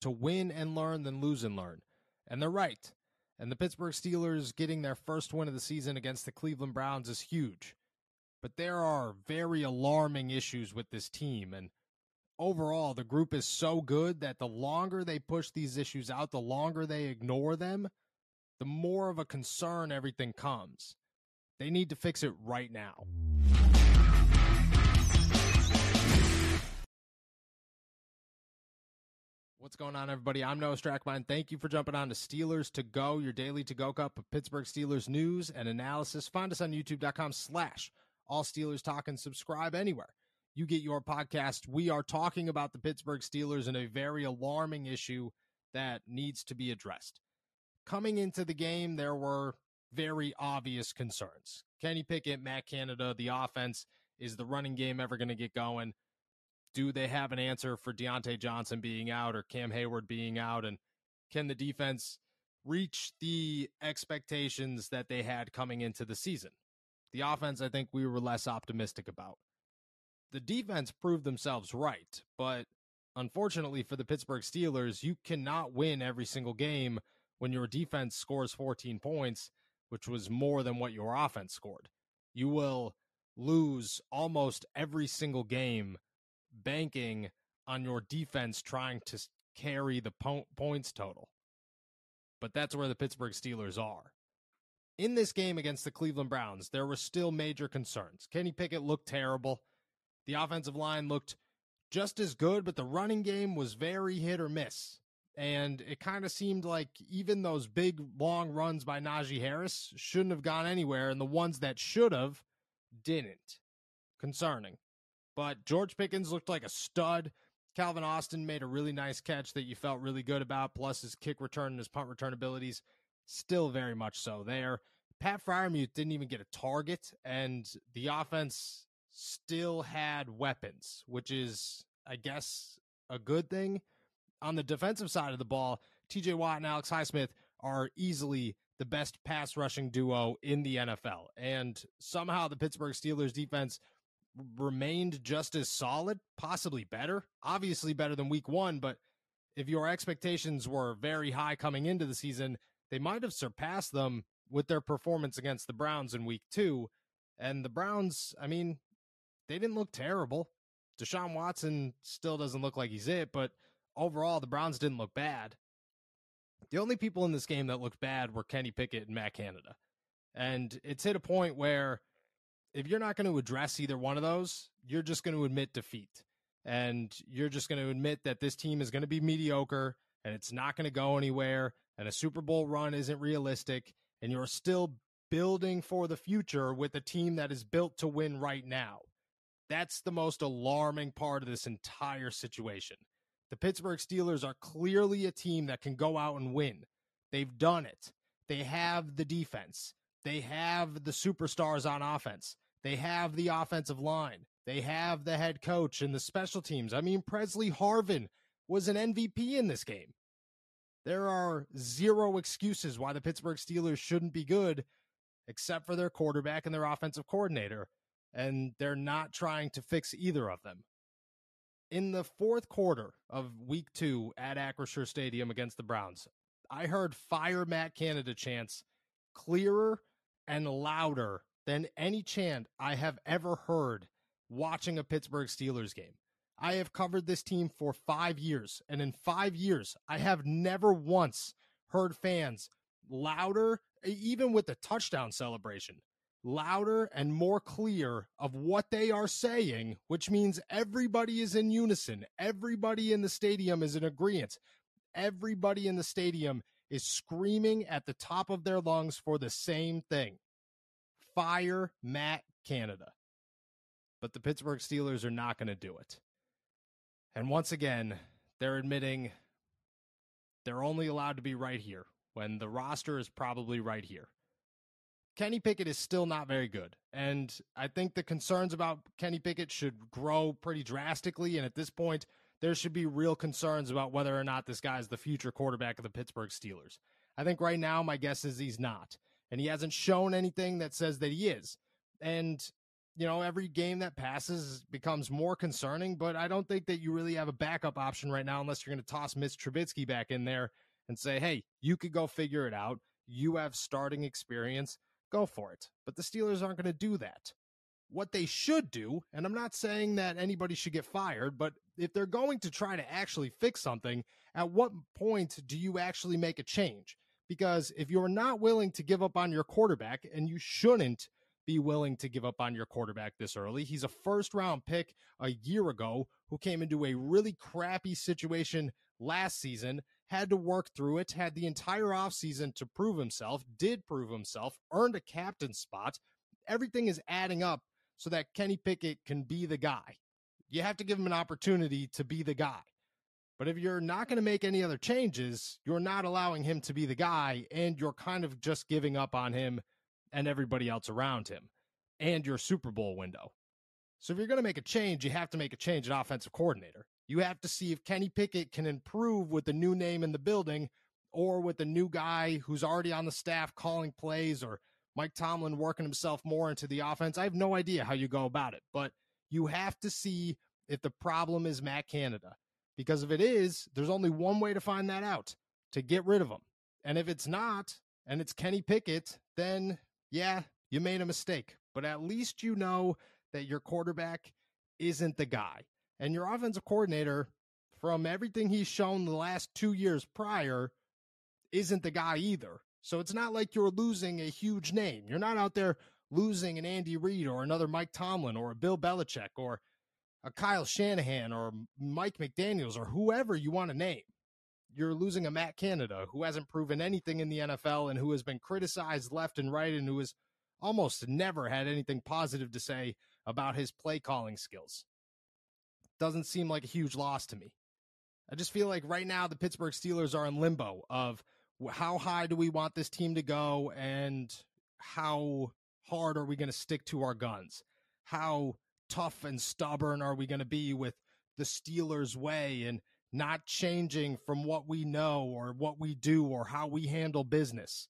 to win and learn than lose and learn. And they're right. And the Pittsburgh Steelers getting their first win of the season against the Cleveland Browns is huge. But there are very alarming issues with this team. And overall, the group is so good that the longer they push these issues out, the longer they ignore them, the more of a concern everything comes. They need to fix it right now. What's going on, everybody? I'm Noah Strackbein. Thank you for jumping on to Steelers to Go, your daily to go cup of Pittsburgh Steelers news and analysis. Find us on youtube.com slash all Steelers talk and subscribe anywhere you get your podcast. We are talking about the Pittsburgh Steelers and a very alarming issue that needs to be addressed. Coming into the game, there were very obvious concerns. Kenny Pickett, Matt Canada, the offense. Is the running game ever going to get going? Do they have an answer for Diontae Johnson being out or Cam Hayward being out? And can the defense reach the expectations that they had coming into the season? The offense, I think we were less optimistic about. The defense proved themselves right, but unfortunately for the Pittsburgh Steelers, you cannot win every single game when your defense scores 14 points, which was more than what your offense scored. You will lose almost every single game banking on your defense trying to carry the po- points total. But that's where the Pittsburgh Steelers are. In this game against the Cleveland Browns, there were still major concerns. Kenny Pickett looked terrible. The offensive line looked just as good, but the running game was very hit or miss. And it kind of seemed like even those big, long runs by Najee Harris shouldn't have gone anywhere, and the ones that should have didn't. Concerning. But George Pickens looked like a stud. Calvin Austin made a really nice catch that you felt really good about, plus his kick return and his punt return abilities, still very much so there. Pat Freiermuth didn't even get a target, and the offense still had weapons, which is, I guess, a good thing. On the defensive side of the ball, TJ Watt and Alex Highsmith are easily the best pass rushing duo in the NFL. And somehow the Pittsburgh Steelers defense remained just as solid, possibly better, obviously better than week one. But if your expectations were very high coming into the season, they might have surpassed them with their performance against the Browns in week two. And the Browns, I mean, they didn't look terrible. Deshaun Watson still doesn't look like he's it, but overall, the Browns didn't look bad. The only people in this game that looked bad were Kenny Pickett and Matt Canada. And it's hit a point where if you're not going to address either one of those, you're just going to admit defeat. And you're just going to admit that this team is going to be mediocre and it's not going to go anywhere and a Super Bowl run isn't realistic and you're still building for the future with a team that is built to win right now. That's the most alarming part of this entire situation. The Pittsburgh Steelers are clearly a team that can go out and win. They've done it. They have the defense. They have the superstars on offense. They have the offensive line. They have the head coach and the special teams. I mean, Pressley Harvin was an MVP in this game. There are zero excuses why the Pittsburgh Steelers shouldn't be good, except for their quarterback and their offensive coordinator. And they're not trying to fix either of them. In the fourth quarter of week two at Acrisure Stadium against the Browns, I heard fire Matt Canada chants clearer and louder than any chant I have ever heard watching a Pittsburgh Steelers game. I have covered this team for five years, and in five years, I have never once heard fans louder, even with the touchdown celebration, louder and more clear of what they are saying, which means everybody is in unison. Everybody in the stadium is in agreement. Everybody in the stadium is screaming at the top of their lungs for the same thing fire Matt Canada. But the Pittsburgh Steelers are not going to do it. And once again, they're admitting they're only allowed to be right here when the roster is probably right here. Kenny Pickett is still not very good. And I think the concerns about Kenny Pickett should grow pretty drastically. And at this point, there should be real concerns about whether or not this guy is the future quarterback of the Pittsburgh Steelers. I think right now, my guess is he's not. And he hasn't shown anything that says that he is. And you know, every game that passes becomes more concerning, but I don't think that you really have a backup option right now unless you're going to toss Mitch Trubisky back in there and say, hey, you could go figure it out. You have starting experience. Go for it. But the Steelers aren't going to do that. What they should do, and I'm not saying that anybody should get fired, but if they're going to try to actually fix something, at what point do you actually make a change? Because if you're not willing to give up on your quarterback, and you shouldn't be willing to give up on your quarterback this early. He's a first round pick a year ago who came into a really crappy situation last season, had to work through it, had the entire offseason to prove himself, did prove himself, earned a captain spot. Everything is adding up so that Kenny Pickett can be the guy. You have to give him an opportunity to be the guy. But if you're not going to make any other changes, you're not allowing him to be the guy, and you're kind of just giving up on him and everybody else around him and your Super Bowl window. So if you're going to make a change, you have to make a change at offensive coordinator. You have to see if Kenny Pickett can improve with the new name in the building or with the new guy who's already on the staff calling plays or Mike Tomlin working himself more into the offense. I have no idea how you go about it, but you have to see if the problem is Matt Canada. Because if it is, there's only one way to find that out to get rid of him. And if it's not, and it's Kenny Pickett, then yeah, you made a mistake, but at least you know that your quarterback isn't the guy. And your offensive coordinator, from everything he's shown the last two years prior, isn't the guy either. So it's not like you're losing a huge name. You're not out there losing an Andy Reid or another Mike Tomlin or a Bill Belichick or a Kyle Shanahan or Mike McDaniels or whoever you want to name you're losing a Matt Canada who hasn't proven anything in the NFL and who has been criticized left and right and who has almost never had anything positive to say about his play calling skills. Doesn't seem like a huge loss to me. I just feel like right now the Pittsburgh Steelers are in limbo of how high do we want this team to go and how hard are we going to stick to our guns? How tough and stubborn are we going to be with the Steelers way and not changing from what we know or what we do or how we handle business.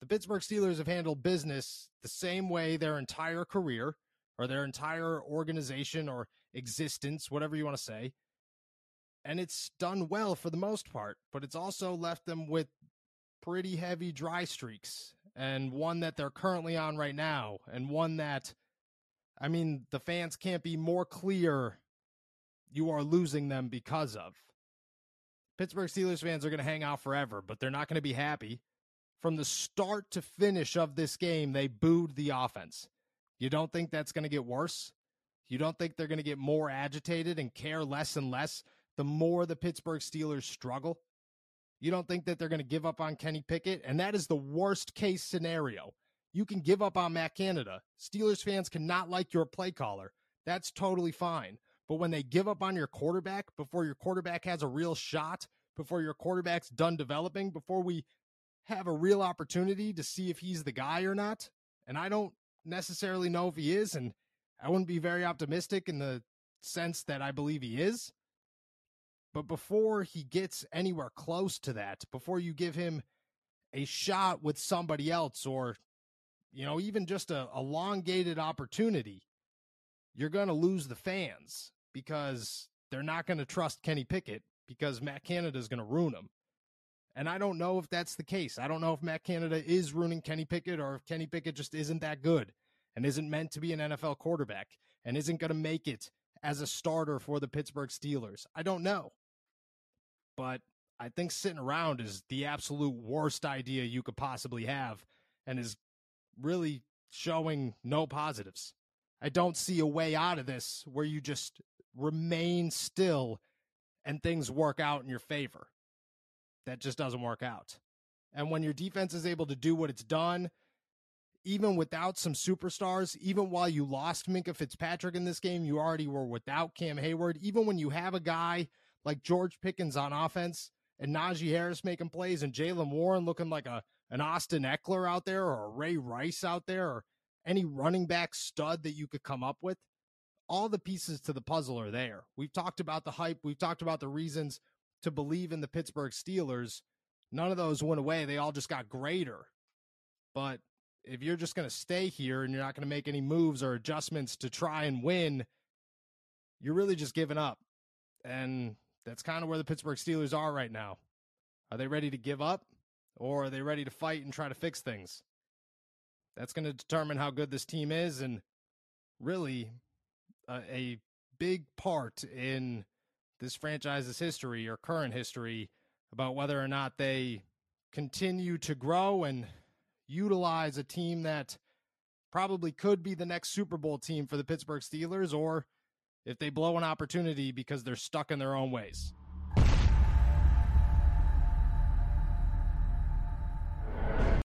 The Pittsburgh Steelers have handled business the same way their entire career or their entire organization or existence, whatever you want to say. And it's done well for the most part, but it's also left them with pretty heavy dry streaks and one that they're currently on right now and one that I mean, the fans can't be more clear you are losing them because of. Pittsburgh Steelers fans are going to hang out forever, but they're not going to be happy. From the start to finish of this game, they booed the offense. You don't think that's going to get worse? You don't think they're going to get more agitated and care less and less the more the Pittsburgh Steelers struggle? You don't think that they're going to give up on Kenny Pickett? And that is the worst case scenario. You can give up on Matt Canada. Steelers fans cannot like your play caller. That's totally fine. But when they give up on your quarterback before your quarterback has a real shot, before your quarterback's done developing, before we have a real opportunity to see if he's the guy or not, and I don't necessarily know if he is, and I wouldn't be very optimistic in the sense that I believe he is. But before he gets anywhere close to that, before you give him a shot with somebody else or, you know, even just a elongated opportunity, you're going to lose the fans because they're not going to trust Kenny Pickett because Matt Canada is going to ruin him. And I don't know if that's the case. I don't know if Matt Canada is ruining Kenny Pickett or if Kenny Pickett just isn't that good and isn't meant to be an NFL quarterback and isn't going to make it as a starter for the Pittsburgh Steelers. I don't know. But I think sitting around is the absolute worst idea you could possibly have and is really showing no positives. I don't see a way out of this where you just remain still and things work out in your favor. That just doesn't work out. And when your defense is able to do what it's done, even without some superstars, even while you lost Minkah Fitzpatrick in this game, you already were without Cam Hayward. Even when you have a guy like George Pickens on offense and Najee Harris making plays and Jaylen Warren looking like a an Austin Ekeler out there or a Ray Rice out there or any running back stud that you could come up with, all the pieces to the puzzle are there. We've talked about the hype, we've talked about the reasons to believe in the Pittsburgh Steelers. None of those went away. They all just got greater. But if you're just going to stay here and you're not going to make any moves or adjustments to try and win, you're really just giving up. And that's kind of where the Pittsburgh Steelers are right now. Are they ready to give up or are they ready to fight and try to fix things? That's going to determine how good this team is and really a, big part in this franchise's history or current history about whether or not they continue to grow and utilize a team that probably could be the next Super Bowl team for the Pittsburgh Steelers or if they blow an opportunity because they're stuck in their own ways.